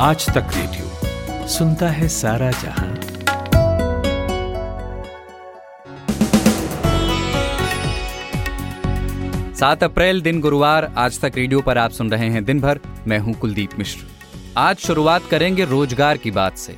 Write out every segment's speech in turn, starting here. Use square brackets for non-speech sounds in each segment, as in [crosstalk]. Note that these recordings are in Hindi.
आज तक रेडियो सुनता है सारा जहाँ। सात अप्रैल दिन गुरुवार, आज तक रेडियो पर आप सुन रहे हैं दिन भर मैं हूँ कुलदीप मिश्र। आज शुरुआत करेंगे रोज़गार की बात से।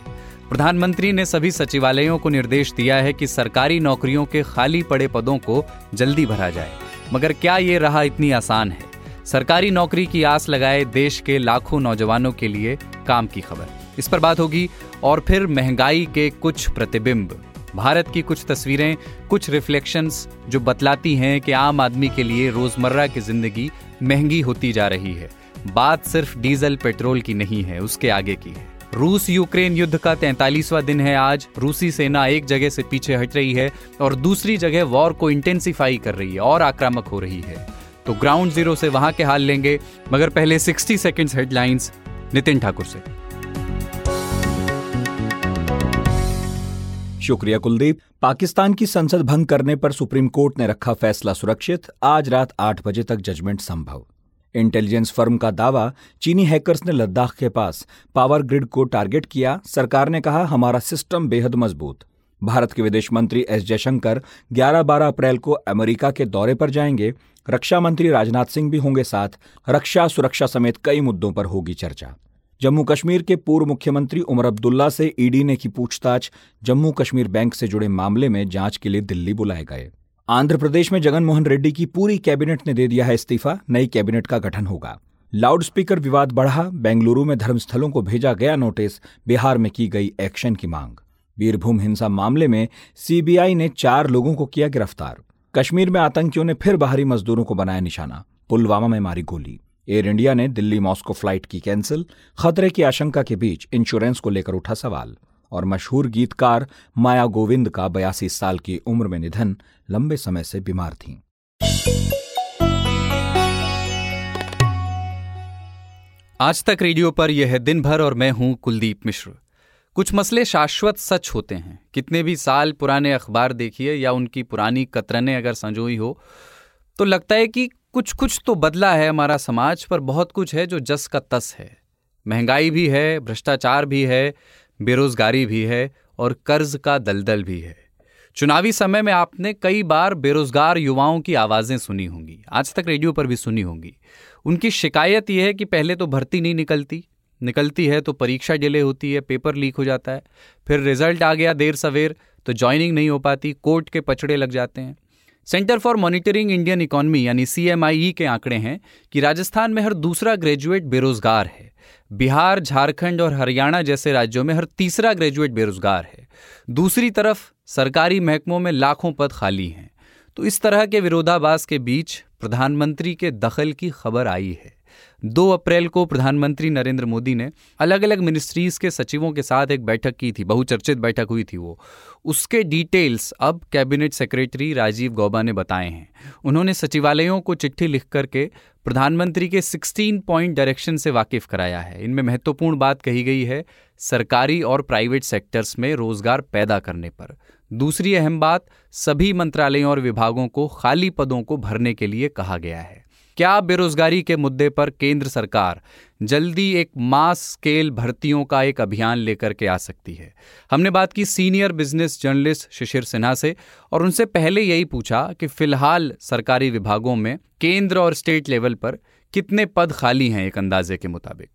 प्रधानमंत्री ने सभी सचिवालयों को निर्देश दिया है कि सरकारी नौकरियों के खाली पड़े पदों को जल्दी भरा जाए। मगर क्या ये रहा इतनी आसान है? सरकारी नौकरी की आस लगाए देश के लाखों नौजवानों के लिए काम की खबर। इस पर बात होगी और फिर महँगाई के कुछ प्रतिबिंब। भारत की कुछ तस्वीरें, कुछ रिफ्लेक्शंस जो बतलाती हैं कि आम आदमी के लिए रोज़मर्रा की ज़िंदगी महँगी होती जा रही है। बात सिर्फ़ डीजल, पेट्रोल की नहीं है, उसके आगे की है। रूस यूक्रेन युद्ध का तैतालीसवां दिन है आज। रूसी सेना एक जगह से पीछे हट रही है और दूसरी जगह वॉर को इंटेंसिफाई कर रही है और आक्रामक हो रही है। तो ग्राउंड ज़ीरो से वहाँ के हाल लेंगे, मगर पहले 60 सेकंड्स हेडलाइंस नितिन ठाकुर से। शुक्रिया कुलदीप। पाकिस्तान की संसद भंग करने पर सुप्रीम कोर्ट ने रखा फैसला सुरक्षित। आज रात आठ बजे तक जजमेंट संभव। इंटेलिजेंस फर्म का दावा, चीनी हैकर्स ने लद्दाख के पास पावर ग्रिड को टारगेट किया। सरकार ने कहा, हमारा सिस्टम बेहद मज़बूत। भारत के विदेश मंत्री एस जयशंकर 11-12 अप्रैल को अमेरिका के दौरे पर जाएँगे। रक्षा मंत्री राजनाथ सिंह भी होंगे साथ। रक्षा सुरक्षा समेत कई मुद्दों पर होगी चर्चा। जम्मू कश्मीर के पूर्व मुख्यमंत्री उमर अब्दुल्ला से ईडी ने की पूछताछ। जम्मू कश्मीर बैंक से जुड़े मामले में जाँच के लिए दिल्ली बुलाए गए। आंध्र प्रदेश में जगन मोहन रेड्डी की पूरी कैबिनेट ने दे दिया है इस्तीफा। नई कैबिनेट का गठन होगा। लाउडस्पीकर विवाद बढ़ा। बेंगलुरु में धर्मस्थलों को भेजा गया नोटिस। बिहार में की गई एक्शन की मांग। बीरभूम हिंसा मामले में सीबीआई ने चार लोगों को किया गिरफ़्तार। कश्मीर में आतंकियों ने फिर बाहरी मजदूरों को बनाया निशाना। पुलवामा में मारी गोली। एयर इंडिया ने दिल्ली मॉस्को फ़्लाइट की कैंसिल, खतरे की आशंका के बीच इंश्योरेंस को लेकर उठा सवाल, और मशहूर गीतकार माया गोविंद का बयासी साल की उम्र में निधन लंबे समय से बीमार थीं। आज तक रेडियो पर यह है दिन भर और मैं हूँ कुलदीप मिश्र। कुछ मसले शाश्वत सच होते हैं। कितने भी साल पुराने अखबार देखिए या उनकी पुरानी कतरने अगर संजोई हो तो लगता है कि कुछ कुछ तो बदला है हमारा समाज, पर बहुत कुछ है जो जस का तस है। महँगाई भी है, भ्रष्टाचार भी है, बेरोजगारी भी है और कर्ज का दलदल भी है। चुनावी समय में आपने कई बार बेरोजगार युवाओं की आवाज़ें सुनी होंगी, आज तक रेडियो पर भी सुनी होंगी। उनकी शिकायत यह है कि पहले तो भर्ती नहीं निकलती निकलती है तो परीक्षा डिले होती है, पेपर लीक हो जाता है, फिर रिज़ल्ट आ गया देर सवेर तो ज्वाइनिंग नहीं हो पाती, कोर्ट के पचड़े लग जाते हैं। Centre for monitoring Indian economy, यानी सीएमआईई के आंकड़े हैं कि राजस्थान में हर दूसरा ग्रेजुएट बेरोजगार है। बिहार, झारखंड और हरियाणा जैसे राज्यों में हर तीसरा ग्रेजुएट बेरोजगार है। दूसरी तरफ़ सरकारी महकमों में लाखों पद खाली हैं। तो इस तरह के विरोधाभास के बीच प्रधानमंत्री के दखल की खबर आई है। दो अप्रैल को प्रधानमंत्री नरेंद्र मोदी ने अलग अलग मिनिस्ट्रीज के सचिवों के साथ एक बैठक की थी, बहुचर्चित बैठक हुई थी वो। उसके डिटेल्स अब कैबिनेट सेक्रेटरी राजीव गौबा ने बताए हैं। उन्होंने सचिवालयों को चिट्ठी लिख करके प्रधानमंत्री के 16 पॉइंट डायरेक्शन से वाकिफ कराया है। इनमें महत्वपूर्ण बात कही गई है सरकारी और प्राइवेट सेक्टर्स में रोज़गार पैदा करने पर। दूसरी अहम बात, सभी मंत्रालयों और विभागों को खाली पदों को भरने के लिए कहा गया है। क्या बेरोजगारी के मुद्दे पर केंद्र सरकार जल्दी एक मास स्केल भर्तियों का एक अभियान लेकर के आ सकती है? हमने बात की senior business journalist Shishir Sinha से, और उनसे पहले यही पूछा कि फ़िलहाल सरकारी विभागों में केंद्र और स्टेट लेवल पर कितने पद खाली हैं एक अंदाजे के मुताबिक?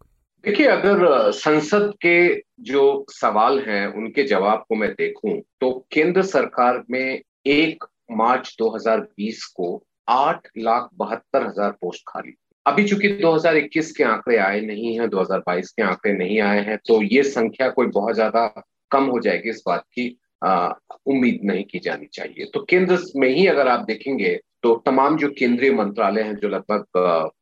देखिए, अगर संसद के जो सवाल हैं, उनके जवाब को मैं देखूँ तो केंद्र सरकार में एक मार्च 2020 को आठ लाख बहत्तर हज़ार पोस्ट खाली। अभी चूँकि 2021 के आंकड़े आए नहीं हैं 2022 के आंकड़े नहीं आए हैं तो ये संख्या कोई बहुत ज़्यादा कम हो जाएगी इस बात की उम्मीद नहीं की जानी चाहिए। तो केंद्र में ही अगर आप देखेंगे तो तमाम जो केंद्रीय मंत्रालय हैं, जो लगभग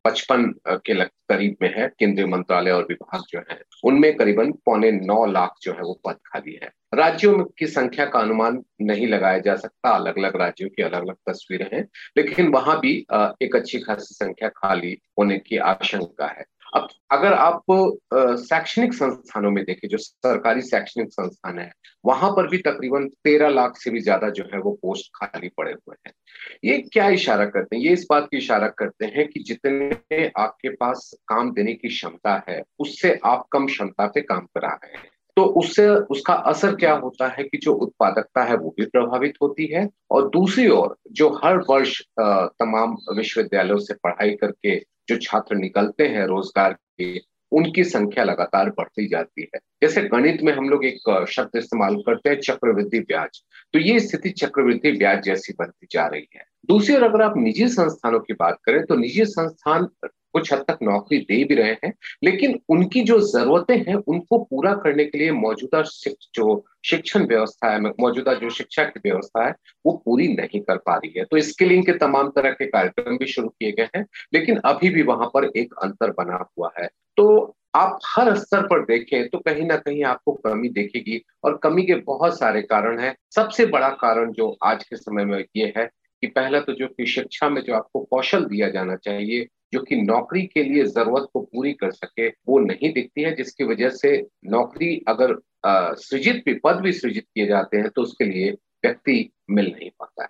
पचपन के करीब में है, केंद्रीय मंत्रालय और विभाग जो है, उनमें करीबन पौने नौ लाख जो है वो पद खाली है। राज्यों की संख्या का अनुमान नहीं लगाया जा सकता अलग अलग राज्यों की अलग अलग तस्वीरें हैं, लेकिन वहाँ भी एक अच्छी खासी संख्या खाली होने की आशंका है। अब अगर आप शैक्षणिक संस्थानों में देखें, जो सरकारी शैक्षणिक संस्थान है, वहाँ पर भी तकरीबन तेरह लाख से भी ज़्यादा जो है वो पोस्ट खाली पड़े हुए हैं। ये क्या इशारा करते हैं? ये इस बात की इशारा करते हैं कि जितने आपके पास काम देने की क्षमता है, उससे आप कम क्षमता पे काम करा रहे हैं। तो उससे, उसका असर क्या होता है कि जो उत्पादकता है वो भी प्रभावित होती है और दूसरी ओर, जो हर वर्ष तमाम विश्वविद्यालयों से पढ़ाई करके जो छात्र निकलते हैं रोज़गार के उनकी संख्या लगातार बढ़ती जाती है। जैसे गणित में हम लोग एक शब्द इस्तेमाल करते हैं, चक्रवृद्धि ब्याज। तो ये स्थिति चक्रवृद्धि ब्याज जैसी बनती जा रही है। दूसरी ओर अगर आप निजी संस्थानों की बात करें तो निजी संस्थान कुछ हद तक नौकरी दे भी रहे हैं, लेकिन उनकी जो जरूरतें हैं, उनको पूरा करने के लिए मौजूदा जो शिक्षण व्यवस्था है, मौजूदा जो शिक्षा की व्यवस्था है, वो पूरी नहीं कर पा रही है। तो स्किलिंग के तमाम तरह के कार्यक्रम भी शुरू किए गए हैं, लेकिन अभी भी वहाँ पर एक अंतर बना हुआ है। तो आप हर स्तर पर देखें तो कहीं ना कहीं आपको कमी देखेगी, और कमी के बहुत सारे कारण हैं। सबसे बड़ा कारण जो आज के समय में ये है कि पहला तो जो कि शिक्षा में जो आपको कौशल दिया जाना चाहिए, जो कि नौकरी के लिए ज़रूरत को पूरी कर सके, वो नहीं दिखती है, जिसकी वजह से नौकरी अगर सृजित भी, पद भी सृजित किए जाते हैं तो उसके लिए व्यक्ति मिल नहीं पाता है।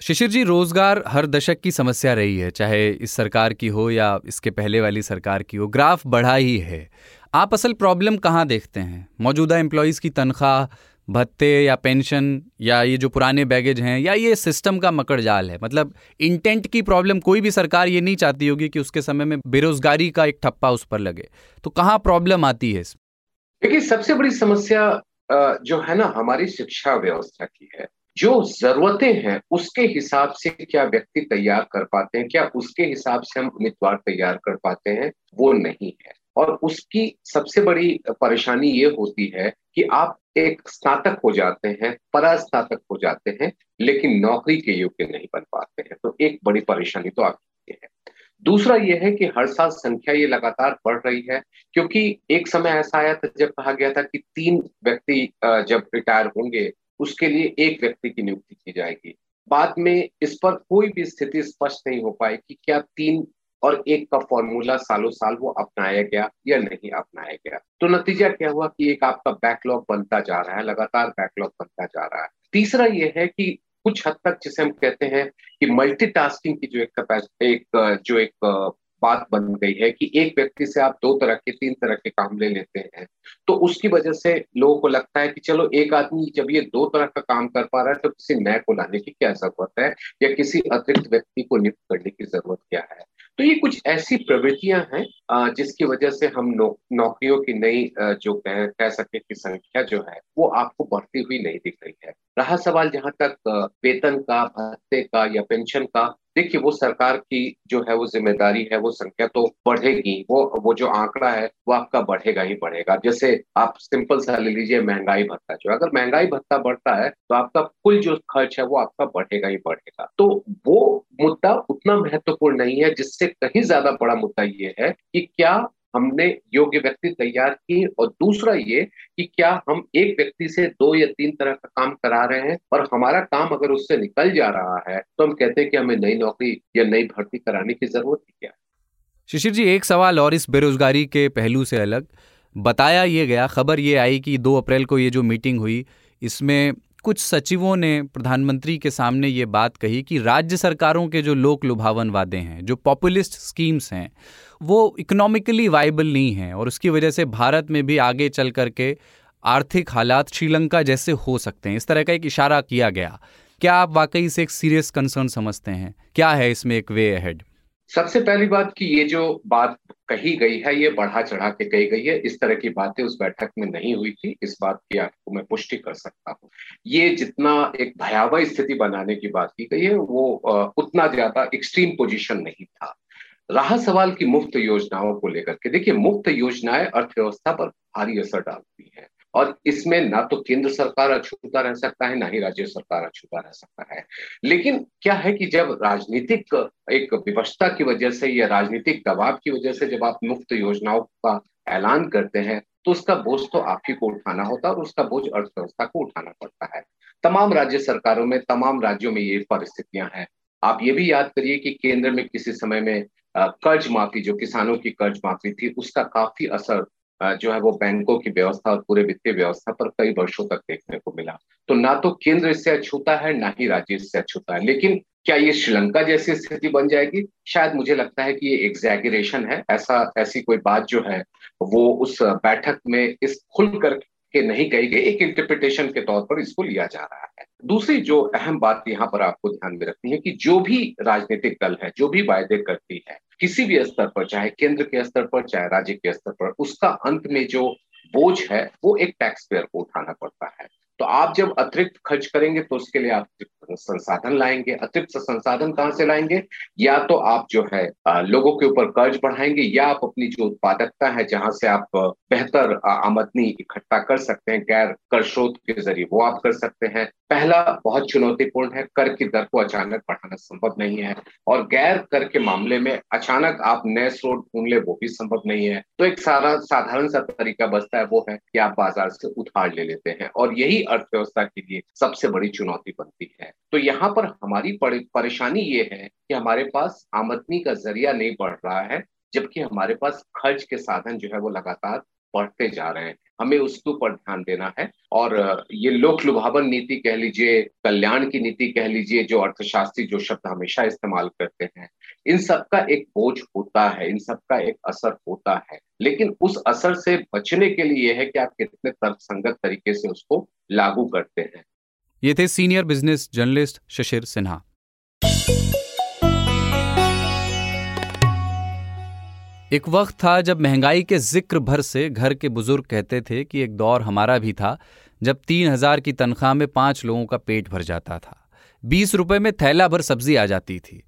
शिशिर जी, रोज़गार हर दशक की समस्या रही है, चाहे इस सरकार की हो या इसके पहले वाली सरकार की हो, ग्राफ बढ़ा ही है। आप असल प्रॉब्लम कहाँ देखते हैं? मौजूदा एम्प्लॉयज़ की तनख्वाह भत्ते या पेंशन या ये जो पुराने बैगेज हैं या ये सिस्टम का मकड़ जाल है। मतलब इंटेंट की प्रॉब्लम कोई भी सरकार ये नहीं चाहती होगी कि उसके समय में बेरोजगारी का एक ठप्पा उस पर लगे। तो कहाँ प्रॉब्लम आती है देखिए, सबसे बड़ी समस्या जो है ना हमारी शिक्षा व्यवस्था की है, जो जरूरतें हैं, उसके हिसाब से क्या व्यक्ति तैयार कर पाते हैं, क्या उसके हिसाब से हम उम्मीदवार तैयार कर पाते हैं, वो नहीं है। और उसकी सबसे बड़ी परेशानी ये होती है कि आप एक स्नातक हो जाते हैं, परास्नातक हो जाते हैं, लेकिन नौकरी के योग्य नहीं बन पाते हैं। तो एक बड़ी परेशानी तो आपकी है। दूसरा यह है कि हर साल संख्या ये लगातार बढ़ रही है, क्योंकि एक समय ऐसा आया था जब कहा गया था कि तीन व्यक्ति जब रिटायर होंगे, उसके लिए एक व्यक्ति की नियुक्ति की जाएगी। बाद में इस पर कोई भी स्थिति स्पष्ट नहीं हो पाई कि क्या तीन और एक का फॉर्मूला सालों साल वो अपनाया गया या नहीं अपनाया गया। तो नतीजा क्या हुआ कि एक आपका बैकलॉग बनता जा रहा है, लगातार बैकलॉग बनता जा रहा है। तीसरा ये है कि कुछ हद तक जिसे हम कहते हैं कि मल्टीटास्किंग की जो एक एक, जो एक, बात बन गई है कि एक व्यक्ति से आप दो तरह के, तीन तरह के काम ले लेते हैं तो उसकी वजह से लोगों को लगता है कि चलो एक आदमी जब ये दो तरह का काम कर पा रहा है तो किसी नए को लाने की क्या ज़रूरत है या किसी अतिरिक्त व्यक्ति को नियुक्त करने की ज़रूरत क्या है? तो ये कुछ ऐसी प्रवृत्तियाँ हैं जिसकी वजह से हम नौ, नौकरियों की नई जो कह, कह सके की संख्या जो है वो आपको बढ़ती हुई नहीं दिख रही है। रहा सवाल जहाँ तक वेतन का भत्ते का या पेंशन का देखिए, वो सरकार की जो है, वो ज़िम्मेदारी है, वो संख्या तो बढ़ेगी, वो वो जो आंकड़ा है, वो आपका बढ़ेगा ही बढ़ेगा। जैसे आप सिंपल सा ले लीजिए, महँगाई भत्ता जो अगर महँगाई भत्ता बढ़ता है तो आपका कुल जो खर्च है, वो आपका बढ़ेगा ही बढ़ेगा। तो वो मुद्दा उतना महत्वपूर्ण नहीं है, जिससे कहीं ज़्यादा बड़ा मुद्दा ये है कि क्या हमने योग्य व्यक्ति तैयार किए और दूसरा ये कि क्या हम एक व्यक्ति से दो या तीन तरह का काम करा रहे हैं और हमारा काम अगर उससे निकल जा रहा है तो हम कहते हैं कि हमें नई नौकरी या नई भर्ती कराने की ज़रूरत है क्या शिशिर जी, एक सवाल और इस बेरोजगारी के पहलू से अलग। बताया ये गया, खबर ये आई कि दो अप्रैल को ये जो मीटिंग हुई, इसमें कुछ सचिवों ने प्रधानमंत्री के सामने ये बात कही कि राज्य सरकारों के जो लोक लुभावन वादे हैं, जो पॉपुलिस्ट स्कीम्स हैं, वो इकोनॉमिकली वाइबल नहीं हैं और उसकी वजह से भारत में भी आगे चल करके आर्थिक हालात श्रीलंका जैसे हो सकते हैं। इस तरह का एक इशारा किया गया। क्या आप वाकई से एक सीरियस कंसर्न समझते हैं? क्या है इसमें एक वे अहेड सबसे पहली बात कि ये जो बात कही गई है, ये बढ़ा चढ़ा के कही गई है, इस तरह की बातें उस बैठक में नहीं हुई थी, इस बात की आपको मैं पुष्टि कर सकता हूँ। ये जितना एक भयावह स्थिति बनाने की बात की गई है, वो उतना ज़्यादा एक्सट्रीम पोजीशन नहीं था। रहा सवाल की मुफ़्त योजनाओं को लेकर के, देखिए मुफ़्त योजनाएँ अर्थव्यवस्था पर भारी असर डालती हैं। और इसमें ना तो केंद्र सरकार अछूता रह सकता है, ना ही राज्य सरकार अछूता रह सकता है। लेकिन क्या है कि जब राजनीतिक एक विवशता की वजह से या राजनीतिक दबाव की वजह से जब आप मुफ़्त योजनाओं का ऐलान करते हैं तो उसका बोझ तो आप ही को उठाना होता है और उसका बोझ अर्थव्यवस्था को उठाना पड़ता है। तमाम राज्य सरकारों में, तमाम राज्यों में ये परिस्थितियाँ हैं। आप ये भी याद करिए कि केंद्र में किसी समय में कर्ज माफ़ी, जो किसानों की कर्ज माफ़ी थी, उसका काफ़ी असर जो है वो बैंकों की व्यवस्था और पूरे वित्तीय व्यवस्था पर कई वर्षों तक देखने को मिला। तो ना तो केंद्र इससे अछूता है, ना ही राज्य इससे अछूता है। लेकिन क्या ये श्रीलंका जैसी स्थिति बन जाएगी? शायद मुझे लगता है कि ये एग्जैगरेशन है। ऐसा, ऐसी कोई बात जो है, वो उस बैठक में इस खुल कर के नहीं कही गई, एक इंटरप्रिटेशन के तौर पर इसको लिया जा रहा है। दूसरी जो अहम बात यहाँ पर आपको ध्यान में रखनी है कि जो भी राजनीतिक दल है, जो भी वायदे करती है, किसी भी स्तर पर, चाहे केंद्र के स्तर पर, चाहे राज्य के स्तर पर, उसका अंत में जो बोझ है, वो एक टैक्स पेयर को उठाना पड़ता है। तो आप जब अतिरिक्त खर्च करेंगे तो उसके लिए आप संसाधन लाएँगे, अतिरिक्त संसाधन कहाँ से लाएँगे? या तो आप जो है लोगों के ऊपर कर्ज बढ़ाएँगे, या आप अपनी जो उत्पादकता है, जहाँ से आप बेहतर आमदनी इकट्ठा कर सकते हैं, गैर कर स्रोत के ज़रिए, वो आप कर सकते हैं। पहला बहुत चुनौतीपूर्ण है, कर की दर को अचानक बढ़ाना संभव नहीं है और गैर कर के मामले में अचानक आप नए स्रोत ढूंढ ले, वो भी संभव नहीं है। तो एक सारा, साधारण सा तरीका बचता है, वो है कि आप बाज़ार से उधार ले लेते हैं और यही अर्थव्यवस्था के लिए सबसे बड़ी चुनौती बनती है। तो यहाँ पर हमारी परेशानी ये है कि हमारे पास आमदनी का ज़रिया नहीं बढ़ रहा है, जबकि हमारे पास खर्च के साधन जो है वो लगातार बढ़ते जा रहे हैं। हमें उसके ऊपर ध्यान देना है और ये लोक लुभावन नीति कह लीजिए, कल्याण की नीति कह लीजिए, जो अर्थशास्त्री जो शब्द हमेशा इस्तेमाल करते हैं, इन सबका एक बोझ होता है, इन सबका एक असर होता है। लेकिन उस असर से बचने के लिए है कि आप कितने तर्कसंगत तरीके से उसको लागू करते हैं। ये थे senior business journalist Shashir Sinha. एक वक्त था जब महँगाई के ज़िक्र भर से घर के बुज़ुर्ग कहते थे कि एक दौर हमारा भी था जब तीन हज़ार की तनख्वाह में पाँच लोगों का पेट भर जाता था। बीस रुपए में थैला भर सब्ज़ी आ जाती थी।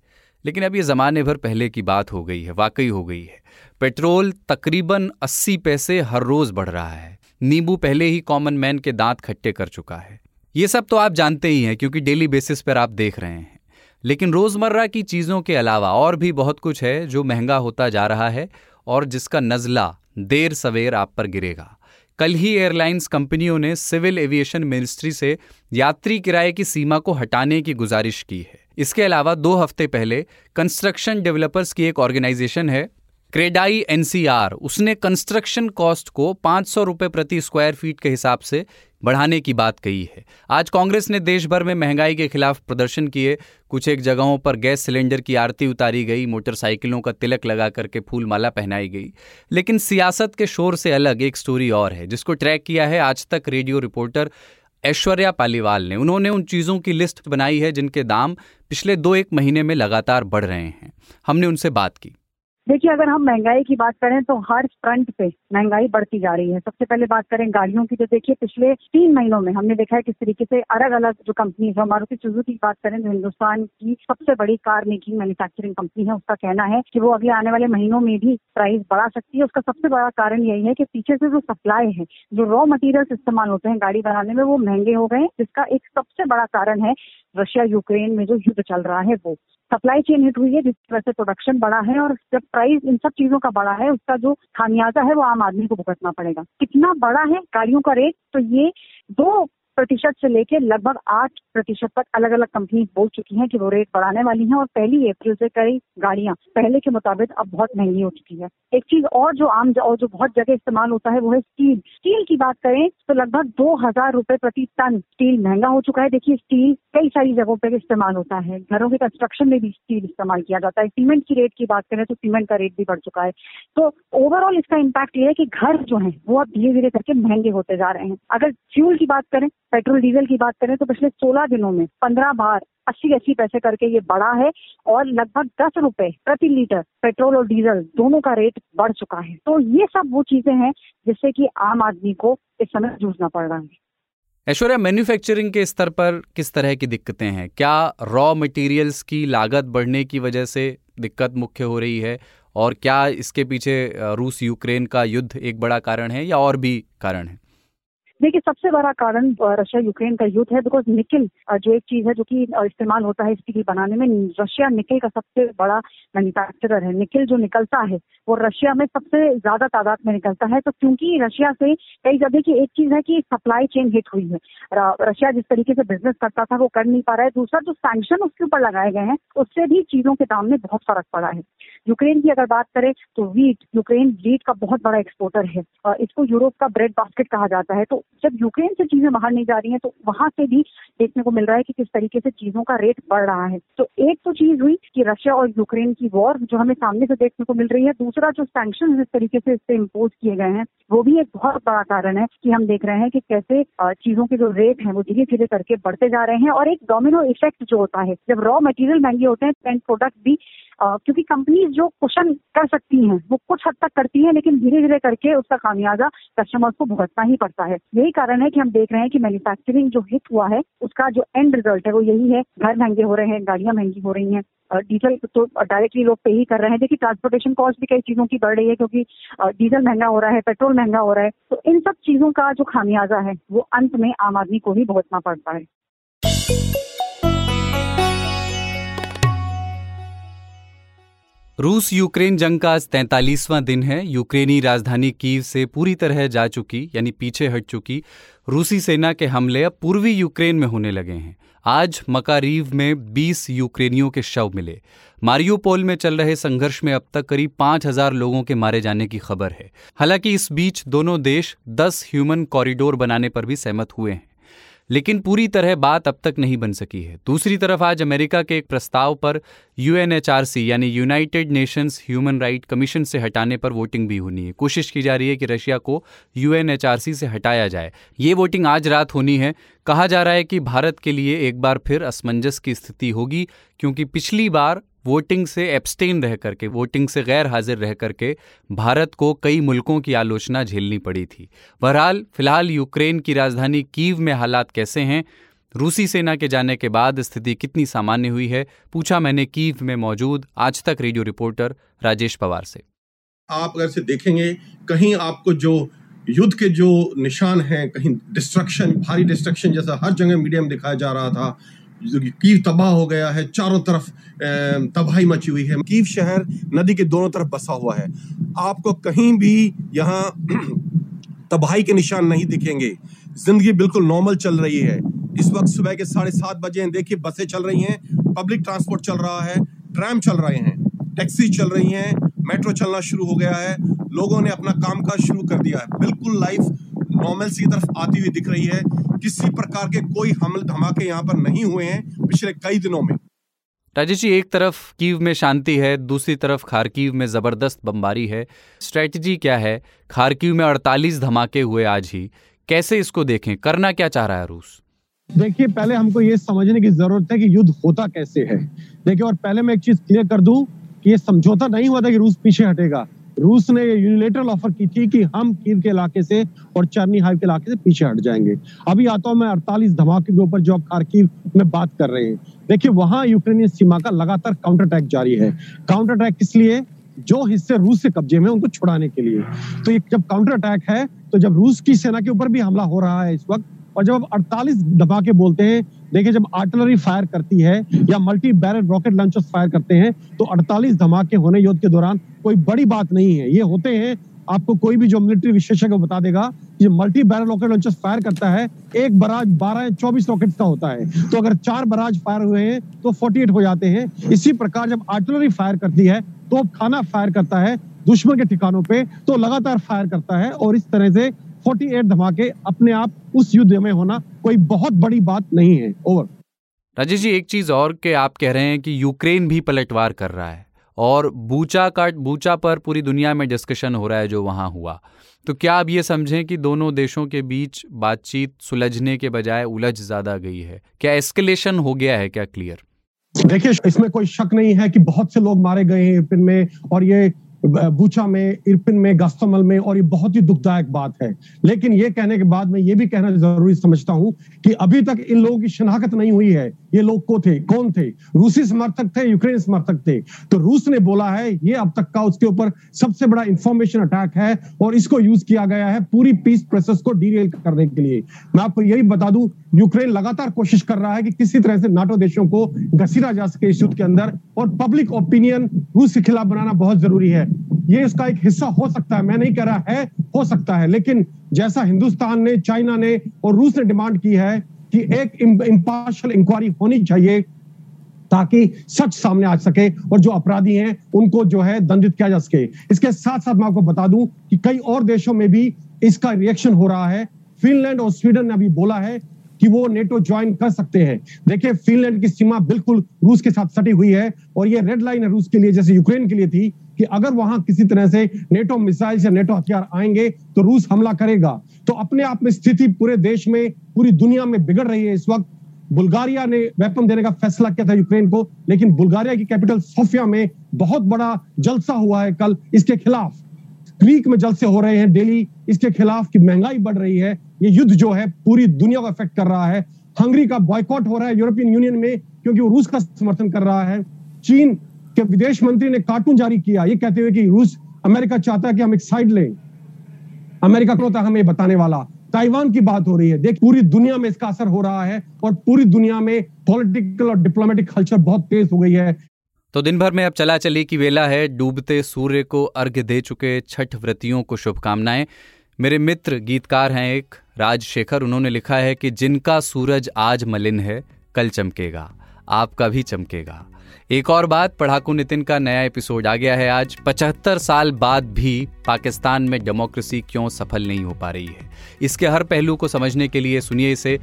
लेकिन अब ये ज़माने भर पहले की बात हो गई है, वाकई हो गई है। पेट्रोल तकरीबन अस्सी पैसे हर रोज़ बढ़ रहा है। नींबू पहले ही कॉमन मैन के दांत खट्टे कर चुका है। ये सब तो आप जानते ही हैं, क्योंकि डेली बेसिस पर आप देख रहे हैं। लेकिन रोज़मर्रा की चीज़ों के अलावा और भी बहुत कुछ है जो महँगा होता जा रहा है और जिसका नज़ला देर सवेर आप पर गिरेगा। कल ही एयरलाइंस कंपनियों ने सिविल एविएशन मिनिस्ट्री से यात्री किराए की सीमा को हटाने की गुजारिश की है। इसके अलावा दो हफ़्ते पहले कंस्ट्रक्शन डेवलपर्स की एक ऑर्गेनाइजेशन है क्रेडाई एनसीआर, उसने कंस्ट्रक्शन कॉस्ट को पाँच सौ रुपए प्रति स्क्वायर फीट के हिसाब से बढ़ाने की बात कही है। आज कांग्रेस ने देश भर में महँगाई के खिलाफ प्रदर्शन किए। कुछ एक जगहों पर गैस सिलेंडर की आरती उतारी गई, मोटरसाइकिलों का तिलक लगा करके फूल माला पहनाई गई। लेकिन सियासत के शोर से अलग एक स्टोरी और है, जिसको ट्रैक किया है आज तक रेडियो रिपोर्टर ऐश्वर्या पालीवाल ने। उन्होंने उन चीज़ों की लिस्ट बनाई है जिनके दाम पिछले दो एक महीने में लगातार बढ़ रहे हैं। हमने उनसे बात की। देखिए, अगर हम महँगाई की बात करें तो हर फ्रंट पे महँगाई बढ़ती जा रही है। सबसे पहले बात करें गाड़ियों की तो देखिए, पिछले तीन महीनों में हमने देखा है किस तरीके से अलग अलग जो कंपनी है मारुति सुजुकी की बात करें तो हिंदुस्तान की सबसे बड़ी कार मेकिंग मैन्युफैक्चरिंग कंपनी है, उसका कहना है कि वो अगले आने वाले महीनों में भी प्राइस बढ़ा सकती है। उसका सबसे बड़ा कारण यही है कि पीछे से जो सप्लाई है, जो रॉ मटीरियल इस्तेमाल होते हैं गाड़ी बनाने में, वो महँगे हो गए जिसका एक सबसे बड़ा कारण है रशिया यूक्रेन में जो युद्ध चल रहा है वो। सप्लाई चेन हिट हुई है, जिस वजह से प्रोडक्शन बढ़ा है और जब प्राइस इन सब चीज़ों का बढ़ा है, उसका जो खामियाजा है वो आम आदमी को भुगतना पड़ेगा। कितना बड़ा है गाड़ियों का रेट तो ये दो प्रतिशत से लेकर लगभग आठ प्रतिशत तक अलग अलग कंपनी बोल चुकी हैं कि वो रेट बढ़ाने वाली हैं और पहली अप्रैल से कई गाड़ियाँ पहले के मुताबिक अब बहुत महँगी हो चुकी है। एक चीज़ और जो आम और जो बहुत जगह इस्तेमाल होता है वो है स्टील स्टील की बात करें तो लगभग दो हज़ार रुपए प्रति टन स्टील महँगा हो चुका है। देखिए स्टील कई सारी जगहों पर इस्तेमाल होता है। घरों के कंस्ट्रक्शन में भी स्टील इस्तेमाल किया जाता है। सीमेंट की रेट की बात करें तो सीमेंट का रेट भी बढ़ चुका है। तो ओवरऑल इसका इम्पैक्ट ये है कि घर जो है, वो अब धीरे धीरे करके महँगे होते जा रहे हैं। अगर फ्यूल की बात करें पेट्रोल डीजल की बात करें तो पिछले 16 दिनों में 15 बार अस्सी अस्सी पैसे करके ये बढ़ा है और लगभग दस रुपए प्रति लीटर पेट्रोल और डीजल दोनों का रेट बढ़ चुका है। तो ये सब वो चीज़ें हैं जिससे कि आम आदमी को इस समय जूझना पड़ रहा है। ऐश्वर्या मैन्युफैक्चरिंग के स्तर पर किस तरह की दिक्कतें हैं? क्या रॉ मटेरियल्स की लागत बढ़ने की वजह से दिक्कत मुख्य हो रही है? और क्या इसके पीछे रूस यूक्रेन का युद्ध एक बड़ा कारण है या और भी कारण है? देखिए, सबसे बड़ा कारण रशिया यूक्रेन का युद्ध है बिकॉज़ निकल जो एक चीज़ है जो कि इस्तेमाल होता है स्टील बनाने में, रशिया निकल का सबसे बड़ा मैन्युफैक्चरर है। निकल जो निकलता है, वो रशिया में सबसे ज़्यादा तादाद में निकलता है। तो क्योंकि रशिया से कई जगह की एक चीज़ है कि सप्लाई चेन हिट हुई है। रशिया जिस तरीके से बिज़नेस करता था, वो कर नहीं पा रहा है। दूसरा, जो सैंक्शन उसके ऊपर लगाए गए हैं, उससे भी चीज़ों के दाम में बहुत फ़र्क पड़ा है। यूक्रेन की अगर बात करें तो वीट यूक्रेन वीट का बहुत बड़ा एक्सपोर्टर है। इसको यूरोप का ब्रेड बास्केट कहा जाता है। तो जब यूक्रेन से चीज़ें बाहर नहीं जा रही हैं तो वहाँ से भी देखने को मिल रहा है कि किस तरीके से चीज़ों का रेट बढ़ रहा है। तो एक तो चीज़ हुई कि रशिया और यूक्रेन की वॉर जो हमें सामने से देखने को मिल रही है। दूसरा, जो सैंक्शन जिस तरीके से इससे इम्पोज किए गए हैं, वो भी एक बहुत बड़ा कारण है कि हम देख रहे हैं कि कैसे चीज़ों के जो रेट हैं, वो धीरे धीरे करके बढ़ते जा रहे हैं। और एक डोमिनो इफ़ेक्ट जो होता है, जब रॉ मटेरियल महँगे होते हैं एंड प्रोडक्ट भी क्योंकि कंपनीज़ जो क्वेश्चन कर सकती हैं, वो कुछ हद तक करती हैं, लेकिन धीरे धीरे करके उसका खामियाजा कस्टमर्स को भुगतना ही पड़ता है। यही कारण है कि हम देख रहे हैं कि मैन्युफैक्चरिंग जो हिट हुआ है, उसका जो एंड रिज़ल्ट है वो यही है। घर महँगे हो रहे हैं, गाड़ियाँ महँगी हो रही हैं डीजल तो डायरेक्टली लोग पे ही कर रहे हैं। देखिए ट्रांसपोर्टेशन कॉस्ट भी कई चीज़ों की बढ़ रही है क्योंकि डीजल महँगा हो रहा है पेट्रोल महँगा हो रहा है। तो इन सब चीज़ों का जो खामियाजा है, वो अंत में आम आदमी को ही भुगतना पड़ता है। रूस यूक्रेन जंग का आज तैंतालीसवां दिन है। यूक्रेनी राजधानी कीव से पूरी तरह जा चुकी, यानी पीछे हट चुकी रूसी सेना के हमले अब पूर्वी यूक्रेन में होने लगे हैं। आज मकारीव में 20 यूक्रेनियों के शव मिले। मारियोपोल में चल रहे संघर्ष में अब तक करीब 5000 लोगों के मारे जाने की खबर है। हालाँकि इस बीच दोनों देश 10 ह्यूमन कॉरिडोर बनाने पर भी सहमत हुए हैं। लेकिन पूरी तरह बात अब तक नहीं बन सकी है। दूसरी तरफ़ आज अमेरिका के एक प्रस्ताव पर यूएनएचआरसी यानी United Nations human right commission से हटाने पर वोटिंग भी होनी है। कोशिश की जा रही है कि रशिया को यूएनएचआरसी से हटाया जाए। ये वोटिंग आज रात होनी है। कहा जा रहा है कि भारत के लिए एक बार फिर असमंजस की स्थिति होगी, क्योंकि पिछली बार वोटिंग से एब्सटेन रह करके, वोटिंग से गैर हाजिर रह करके भारत को कई मुल्कों की आलोचना झेलनी पड़ी थी। बहरहाल, फ़िलहाल यूक्रेन की राजधानी कीव में हालात कैसे हैं, रूसी सेना के जाने के बाद स्थिति कितनी सामान्य हुई है, पूछा मैंने कीव में मौजूद आज तक रेडियो रिपोर्टर राजेश पवार से। आप अगर से देखेंगे, कहीं आपको जो युद्ध के जो निशान हैं, कहीं डिस्ट्रक्शन भारी डिस्ट्रक्शन जैसा हर जगह मीडिया में दिखाया जा रहा था कीव तबाह हो गया है, चारों तरफ़ तबाही मची हुई है। कीव शहर, नदी के दोनों तरफ़ बसा हुआ है। आपको कहीं भी यहाँ [clears throat] तबाही के निशान नहीं दिखेंगे। ज़िंदगी बिल्कुल नॉर्मल चल रही है। इस वक्त सुबह के साढ़े सात बजे हैं। देखिए, बसें चल रही हैं। पब्लिक ट्रांसपोर्ट चल रहा है। ट्रैम चल रहे हैं। टैक्सी चल रही हैं। मेट्रो चलना शुरू हो गया है। लोगों ने अपना काम काज शुरू कर दिया है। बिल्कुल लाइफ नॉर्मल सी तरफ़ आती हुई दिख रही है। किसी प्रकार के कोई हमल धमाके यहाँ पर नहीं हुए हैं पिछले कई दिनों में। राजेश जी एक तरफ़ कीव में शांति है दूसरी तरफ़ खारकीव में ज़बरदस्त बमबारी है। स्ट्रेटजी क्या है? खारकीव में 48 धमाके हुए आज ही। कैसे इसको देखें? करना क्या चाह रहा है रूस? देखिए पहले हमको ये समझने की ज़रूरत है कि युद्ध होता कैसे है। देखिए और पहले मैं एक चीज़ क्लियर कर दूँ कि ये समझौता नहीं हुआ था कि रूस पीछे हटेगा। रूस ने यूनिलेटरल ऑफ़र की थी कि हम कीव के इलाके से और चरनी हाइव के इलाके से पीछे हट जाएँगे। अभी आता हूँ मैं अड़तालीस धमाके के ऊपर जो आप खारकीव में बात कर रहे हैं। देखिए, वहाँ यूक्रेनियन सीमा का लगातार काउंटर अटैक जारी है। काउंटर अटैक किस लिए? जो हिस्से रूस से कब्जे में उनको छुड़ाने के लिए। तो ये जब काउंटर अटैक है तो जब रूस की सेना के ऊपर भी हमला हो रहा है इस वक्त, और जब आप अड़तालीस धमाके बोलते हैं, देखिए, जब आर्टिलरी फायर करती है या multi barrel rocket launchers fire करते हैं तो 48 धमाके होने युद्ध के दौरान कोई बड़ी बात नहीं है। ये होते हैं, आपको कोई भी जो मिलिट्री विशेषज्ञ बता देगा कि multi barrel rocket launchers fire करता है, एक बराज बारह या चौबीस रॉकेट का होता है। तो अगर चार बराज फायर हुए हैं तो फोर्टी एट हो जाते हैं। इसी प्रकार जब आर्टिलरी फायर करती है तो खाना फायर करता है दुश्मन के ठिकानों पे तो लगातार फायर करता है और इस तरह से 48 धमाके अपने आप उस युद्ध में होना कोई बहुत बड़ी बात नहीं है। ओवर राजेश जी, एक चीज़ और के आप कह रहे हैं कि यूक्रेन भी पलटवार कर रहा है। और बूचा का, बूचा पर पूरी दुनिया में डिस्कशन हो रहा है जो वहाँ हुआ। तो क्या आप ये समझें कि दोनों देशों के बीच बातचीत सुलझने के बजाय उलझ ज़्यादा गई है? क्या एस्केलेशन हो गया है? क्या क्लियर देखिए, इसमें कोई शक नहीं है कि बहुत से लोग मारे गए हैं में और ये बूचा में, इरपिन में, गास्तमल में, और ये बहुत ही दुखदायक बात है। लेकिन ये कहने के बाद मैं ये भी कहना ज़रूरी समझता हूँ कि अभी तक इन लोगों की शनाख्त नहीं हुई है। ये लोग को थे, कौन थे? रूसी समर्थक थे, यूक्रेन समर्थक थे। तो रूस ने बोला है, ये अब तक का उसके ऊपर सबसे बड़ा इंफॉर्मेशन अटैक है और इसको यूज़ किया गया है पूरी पीस प्रोसेस को डीरेल करने के लिए। मैं आपको यही बता दूँ, यूक्रेन लगातार कोशिश कर रहा है कि किसी तरह से नाटो देशों को घसीटा जा सके इस युद्ध के अंदर और पब्लिक ओपिनियन रूस के खिलाफ बनाना बहुत ज़रूरी है। ये इसका एक हिस्सा हो सकता है। मैं नहीं कह रहा है, हो सकता है, लेकिन जैसा हिंदुस्तान ने, चाइना ने और रूस ने डिमांड की है कि एक इम्पार्शल इंक्वायरी होनी चाहिए ताकि सच सामने आ सके और जो अपराधी हैं, उनको जो है दंडित किया जा सके। इसके साथ साथ मैं आपको बता दूँ कि कई और देशों में भी इसका रिएक्शन हो रहा है। फिनलैंड और स्वीडन ने अभी बोला है कि वो नेटो ज्वाइन कर सकते हैं। देखिए फिनलैंड की सीमा बिल्कुल रूस के साथ सटी हुई है और ये रेड लाइन है रूस के लिए, जैसे यूक्रेन के लिए थी कि अगर वहाँ किसी तरह से नेटो मिसाइल या नेटो हथियार आएँगे तो रूस हमला करेगा। तो अपने आप में स्थिति पूरे देश में, पूरी दुनिया में बिगड़ रही है इस वक्त। बुल्गारिया ने वेपन देने का फैसला किया था यूक्रेन को, लेकिन बुल्गारिया की कैपिटल सोफिया में बहुत बड़ा जलसा हुआ है कल इसके खिलाफ। ग्रीक में जलसे हो रहे हैं डेली, इसके खिलाफ की महँगाई बढ़ रही है। ये युद्ध जो है, पूरी दुनिया को अफेक्ट कर रहा है। हंगरी का बॉयकॉट हो रहा है यूरोपियन यूनियन में, क्योंकि वो रूस का समर्थन कर रहा है। चीन के विदेश मंत्री ने कार्टून जारी किया। ये कहते हुए कि रूस, अमेरिका चाहता है कि हम एक साइड लें। अमेरिका को होता हमें बताने वाला। ताइवान की बात हो रही है। देख, पूरी दुनिया में इसका असर हो रहा है और पूरी दुनिया में पॉलिटिकल और डिप्लोमेटिक कल्चर बहुत तेज हो गई है। तो दिन भर में अब चला चली की वेला है, डूबते सूर्य को अर्घ्य दे चुके छठ व्रतियों को शुभकामनाएँ। मेरे मित्र गीतकार हैं एक, राजशेखर, उन्होंने लिखा है कि जिनका सूरज आज मलिन है, कल चमकेगा, आपका भी चमकेगा। एक और बात, पढ़ाकू नितिन का नया एपिसोड आ गया है आज। पचहत्तर साल बाद भी पाकिस्तान में डेमोक्रेसी क्यों सफल नहीं हो पा रही है? इसके हर पहलू को समझने के लिए सुनिए इसे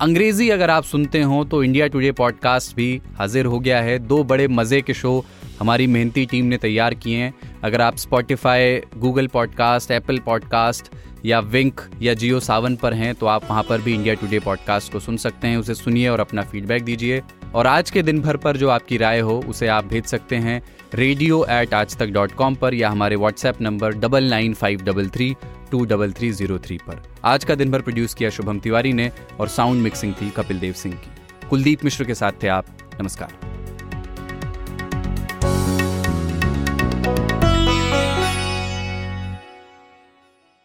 अंग्रेज़ी अगर आप सुनते हो तो इंडिया टुडे पॉडकास्ट भी हाजिर हो गया है। दो बड़े मज़े के शो हमारी मेहनती टीम ने तैयार किए हैं। अगर आप Spotify Google podcast Apple podcast या विंक या जियो सावन पर हैं तो आप वहाँ पर भी इंडिया टुडे पॉडकास्ट को सुन सकते हैं। उसे सुनिए और अपना फीडबैक दीजिए। और आज के दिन भर पर जो आपकी राय हो, उसे आप भेज सकते हैं। रेडियो एट आज तक डॉट कॉम पर या हमारे WhatsApp number double nine five double three two double three zero three पर। आज का दिन भर प्रोड्यूस किया शुभम तिवारी ने और साउंड मिक्सिंग थी कपिल देव सिंह की। कुलदीप मिश्र के साथ थे आप। नमस्कार।